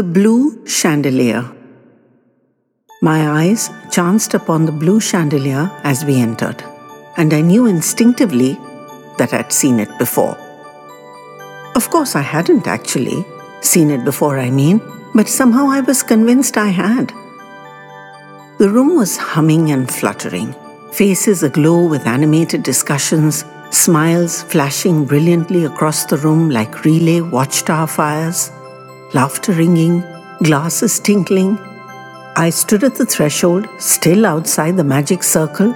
The Blue Chandelier. My eyes chanced upon the blue chandelier as we entered, and I knew instinctively that I'd seen it before. Of course, I hadn't actually seen it before, I mean, but somehow I was convinced I had. The room was humming and fluttering, faces aglow with animated discussions, smiles flashing brilliantly across the room like relay watchtower fires, laughter ringing, glasses tinkling. I stood at the threshold, still outside the magic circle,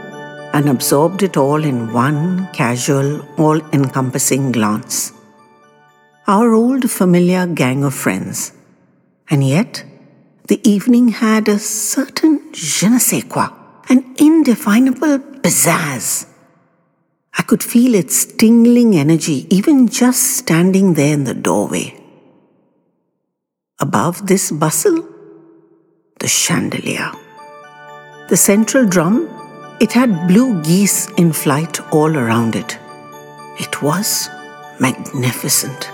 and absorbed it all in one casual, all encompassing glance. Our old familiar gang of friends. And yet, the evening had a certain je ne sais quoi, an indefinable pizzazz. I could feel its tingling energy even just standing there in the doorway. Above this bustle, the chandelier. The central drum, it had blue geese in flight all around it. It was magnificent.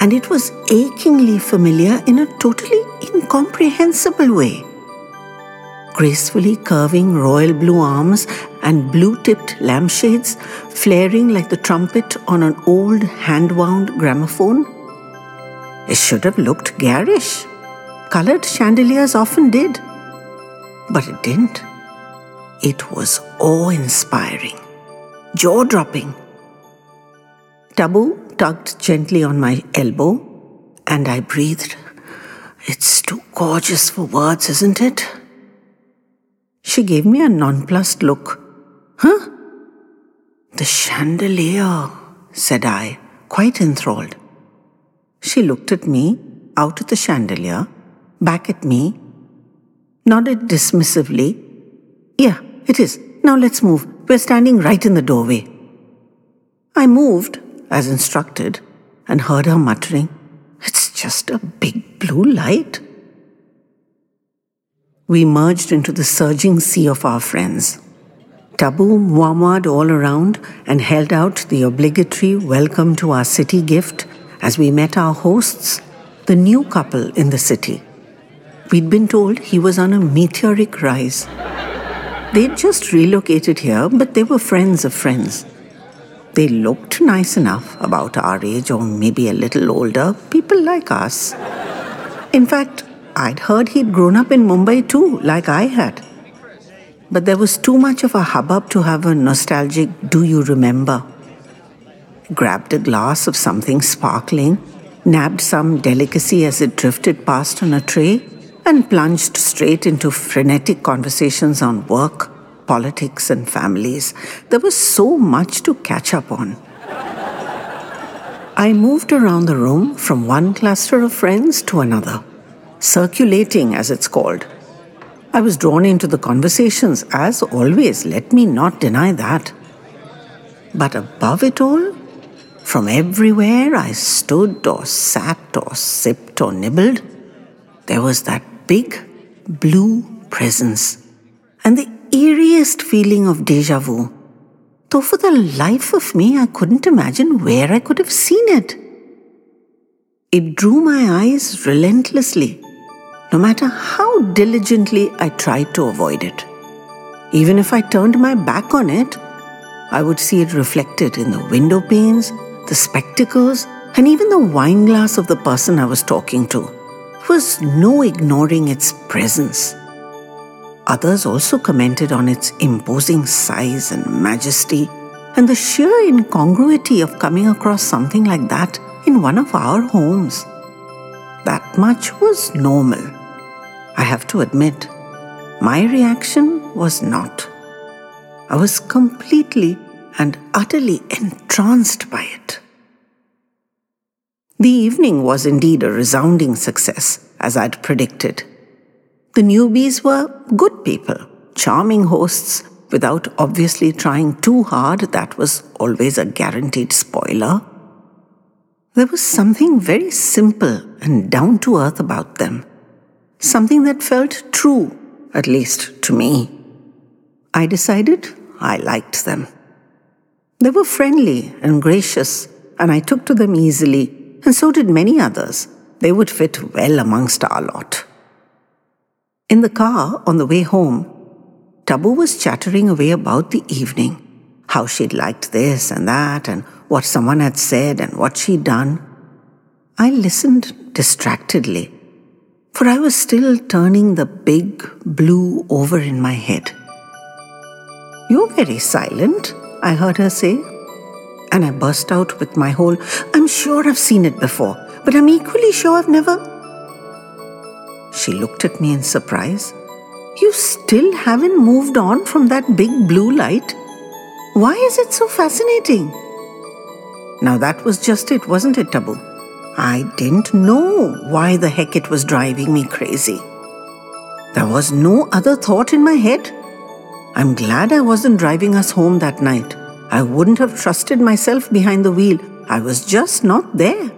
And it was achingly familiar in a totally incomprehensible way. Gracefully curving royal blue arms and blue tipped lampshades flaring like the trumpet on an old hand wound gramophone it should have looked garish. Colored chandeliers often did. But it didn't. It was awe inspiring, jaw dropping. Tabu tugged gently on my elbow, and I breathed. It's too gorgeous for words, isn't it? She gave me a nonplussed look. Huh? The chandelier, said I, quite enthralled. She looked at me, out at the chandelier, back at me, nodded dismissively. Yeah, it is. Now let's move. We're standing right in the doorway. I moved, as instructed, and heard her muttering, It's just a big blue light. We merged into the surging sea of our friends. Tabu murmured all around and held out the obligatory welcome to our city gift as we met our hosts, the new couple in the city. We'd been told he was on a meteoric rise. They'd just relocated here, but they were friends of friends. They looked nice enough, about our age or maybe a little older, people like us. In fact, I'd heard he'd grown up in Mumbai too, like I had. But there was too much of a hubbub to have a nostalgic do you remember grabbed a glass of something sparkling, nabbed some delicacy as it drifted past on a tray, and plunged straight into frenetic conversations on work, politics, and families. There was so much to catch up on. I moved around the room from one cluster of friends to another, circulating as it's called. I was drawn into the conversations, as always, let me not deny that. But above it all, from everywhere I stood or sat or sipped or nibbled, there was that big blue presence and the eeriest feeling of deja vu. Though for the life of me, I couldn't imagine where I could have seen it. It drew my eyes relentlessly, no matter how diligently I tried to avoid it. Even if I turned my back on it, I would see it reflected in the window panes the spectacles, and even the wine glass of the person I was talking to. Was no ignoring its presence. Others also commented on its imposing size and majesty, and the sheer incongruity of coming across something like that in one of our homes. That much was normal. I have to admit, my reaction was not. I was completely and utterly entranced by it. The evening was indeed a resounding success, as I'd predicted. The newbies were good people, charming hosts, without obviously trying too hard, that was always a guaranteed spoiler. There was something very simple and down to earth about them, something that felt true, at least to me. I decided I liked them. They were friendly and gracious, and I took to them easily, and so did many others. They would fit well amongst our lot. In the car on the way home, Tabu was chattering away about the evening, how she'd liked this and that, and what someone had said and what she'd done. I listened distractedly, for I was still turning the big blue over in my head. You're very silent, I heard her say. And I burst out with my whole, I'm sure I've seen it before, but I'm equally sure I've never. She looked at me in surprise. You still haven't moved on from that big blue light? Why is it so fascinating? Now that was just it, wasn't it, Tabu? I didn't know why the heck it was driving me crazy. There was no other thought in my head. I'm glad I wasn't driving us home that night. I wouldn't have trusted myself behind the wheel. I was just not there.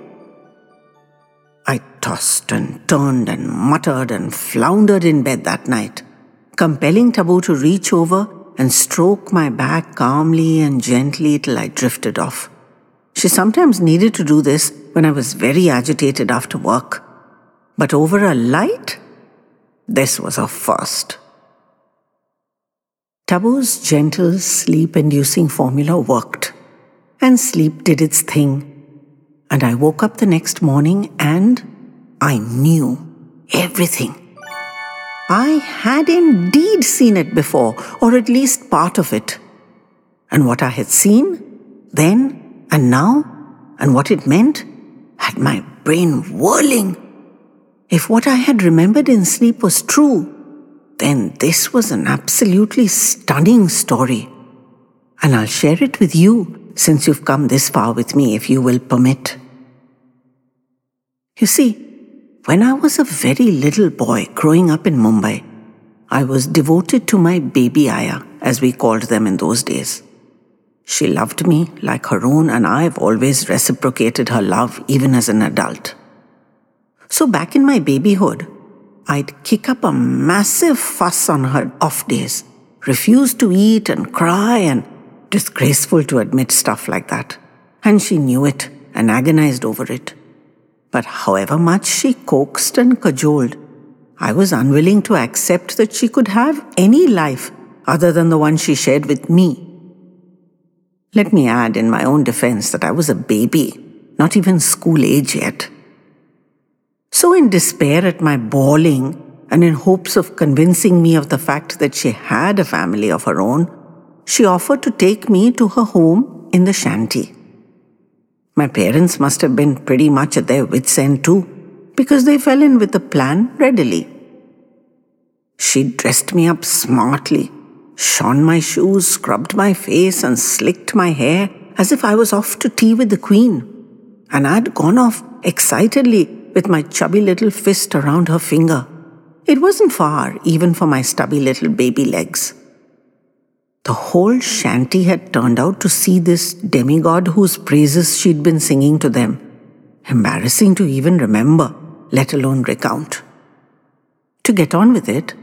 I tossed and turned and muttered and floundered in bed that night, compelling Tabu to reach over and stroke my back calmly and gently till I drifted off. She sometimes needed to do this when I was very agitated after work. But over a light, this was a first. Tabu's gentle sleep inducing formula worked, and sleep did its thing. And I woke up the next morning and I knew everything. I had indeed seen it before, or at least part of it. And what I had seen then and now, and what it meant, had my brain whirling. If what I had remembered in sleep was true, then this was an absolutely stunning story. And I'll share it with you since you've come this far with me, if you will permit. You see, when I was a very little boy growing up in Mumbai, I was devoted to my baby ayah, as we called them in those days. She loved me like her own, and I've always reciprocated her love even as an adult. So, back in my babyhood, I'd kick up a massive fuss on her off days, refuse to eat and cry, and disgraceful to admit stuff like that. And she knew it and agonized over it. But however much she coaxed and cajoled, I was unwilling to accept that she could have any life other than the one she shared with me. Let me add in my own defense that I was a baby, not even school age yet. So, in despair at my bawling and in hopes of convincing me of the fact that she had a family of her own, she offered to take me to her home in the shanty. My parents must have been pretty much at their wits' end too, because they fell in with the plan readily. She dressed me up smartly, shone my shoes, scrubbed my face, and slicked my hair as if I was off to tea with the Queen. And I'd gone off excitedly with my chubby little fist around her finger. It wasn't far, even for my stubby little baby legs. The whole shanty had turned out to see this demigod whose praises she'd been singing to them. Embarrassing to even remember, let alone recount. To get on with it,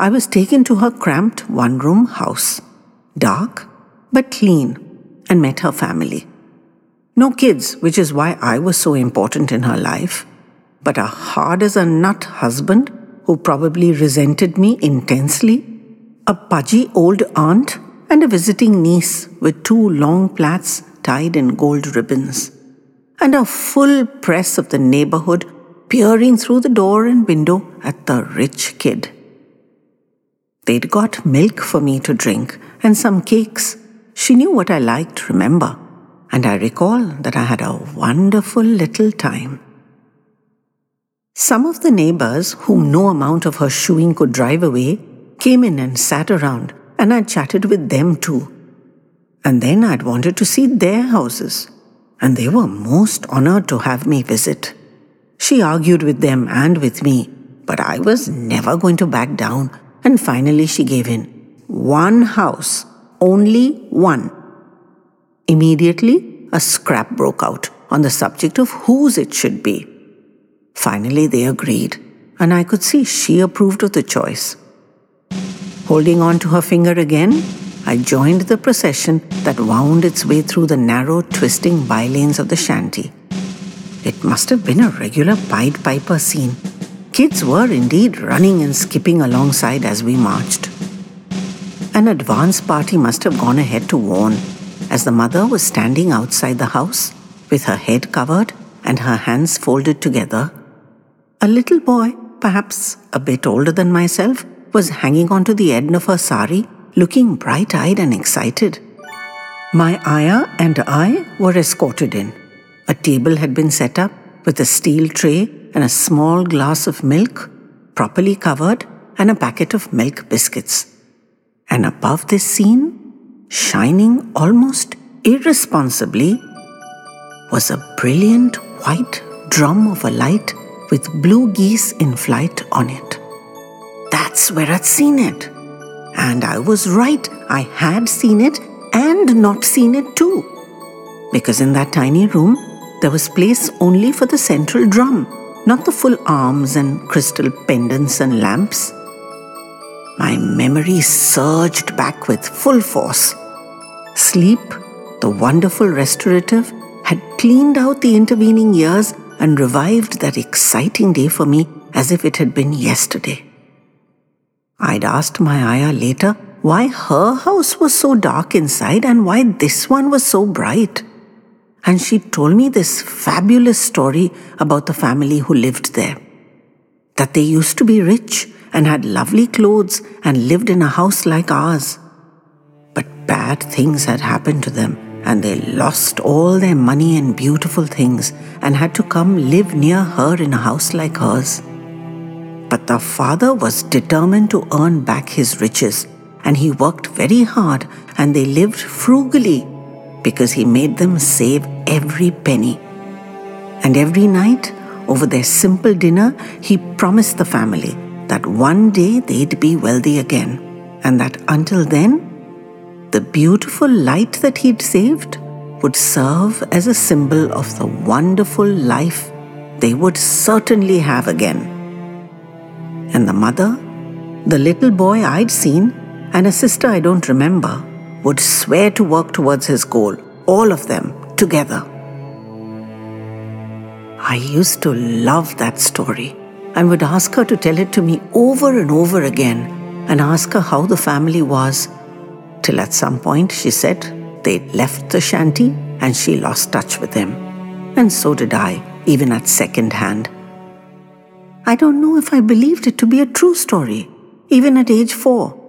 I was taken to her cramped one room house, dark but clean, and met her family. No kids, which is why I was so important in her life but a hard as a nut husband who probably resented me intensely, a pudgy old aunt, and a visiting niece with two long plaits tied in gold ribbons, and a full press of the neighborhood peering through the door and window at the rich kid. They'd got milk for me to drink and some cakes. She knew what I liked, remember, and I recall that I had a wonderful little time. Some of the neighbors, whom no amount of her shooing could drive away, came in and sat around, and I chatted with them too. And then I'd wanted to see their houses, and they were most honored to have me visit. She argued with them and with me, but I was never going to back down, and finally she gave in. One house, only one. Immediately, a scrap broke out on the subject of whose it should be. Finally, they agreed, and I could see she approved of the choice. Holding on to her finger again, I joined the procession that wound its way through the narrow, twisting bylanes of the shanty. it must have been a regular Pied Piper scene. Kids were indeed running and skipping alongside as we marched. An advance party must have gone ahead to warn, as the mother was standing outside the house with her head covered and her hands folded together. A little boy, perhaps a bit older than myself, was hanging onto the end of her sari, looking bright eyed and excited. My ayah and I were escorted in. A table had been set up with a steel tray and a small glass of milk, properly covered, and a packet of milk biscuits. And above this scene, shining almost irresponsibly, was a brilliant white drum of a light with blue geese in flight on it. That's where I'd seen it. And I was right, I had seen it and not seen it too. Because in that tiny room, there was place only for the central drum, not the full arms and crystal pendants and lamps. My memory surged back with full force. Sleep, the wonderful restorative, had cleaned out the intervening years and revived that exciting day for me as if it had been yesterday. I'd asked my ayah later why her house was so dark inside and why this one was so bright. And she told me this fabulous story about the family who lived there. That they used to be rich and had lovely clothes and lived in a house like ours. But bad things had happened to them and they lost all their money and beautiful things and had to come live near her in a house like hers. But the father was determined to earn back his riches and he worked very hard and they lived frugally because he made them save every penny. And every night, over their simple dinner, he promised the family that one day they'd be wealthy again, and that until then, the beautiful light that he'd saved would serve as a symbol of the wonderful life they would certainly have again. And the mother, the little boy I'd seen, and a sister I don't remember would swear to work towards his goal, all of them together. I used to love that story and would ask her to tell it to me over and over again and ask her how the family was. Till at some point she said they'd left the shanty and she lost touch with him. And so did I, even at second hand. I don't know if I believed it to be a true story, even at age four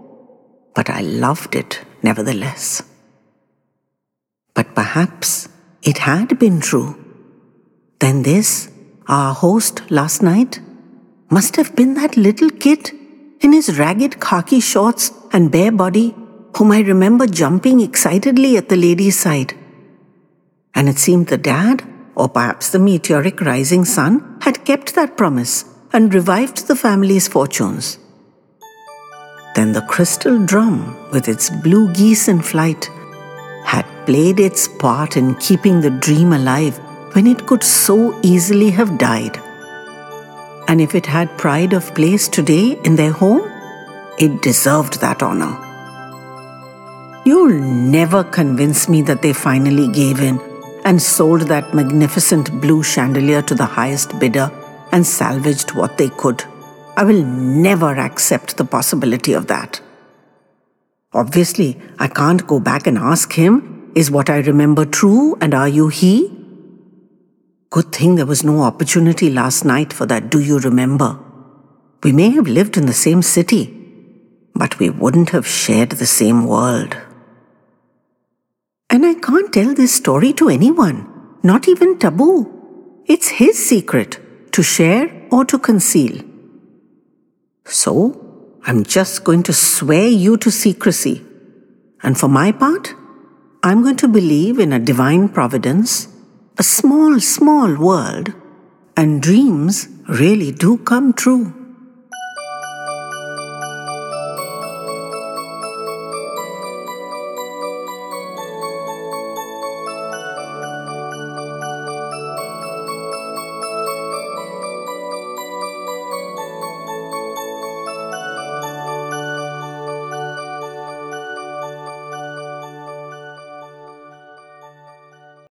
but I loved it nevertheless. But perhaps it had been true. Then this, our host last night, must have been that little kid in his ragged khaki shorts and bare body whom I remember jumping excitedly at the lady's side. And it seemed the dad, or perhaps the meteoric rising sun, had kept that promise and revived the family's fortunes. Then the crystal drum, with its blue geese in flight, had played its part in keeping the dream alive when it could so easily have died. And if it had pride of place today in their home, it deserved that honor. You'll never convince me that they finally gave in and sold that magnificent blue chandelier to the highest bidder and salvaged what they could. I will never accept the possibility of that. Obviously, I can't go back and ask him, is what I remember true and are you he? Good thing there was no opportunity last night for that do you remember. We may have lived in the same city, but we wouldn't have shared the same world. And I can't tell this story to anyone, not even Tabu. It's his secret to share or to conceal. So, I'm just going to swear you to secrecy. And for my part, I'm going to believe in a divine providence, a small, small world, and dreams really do come true.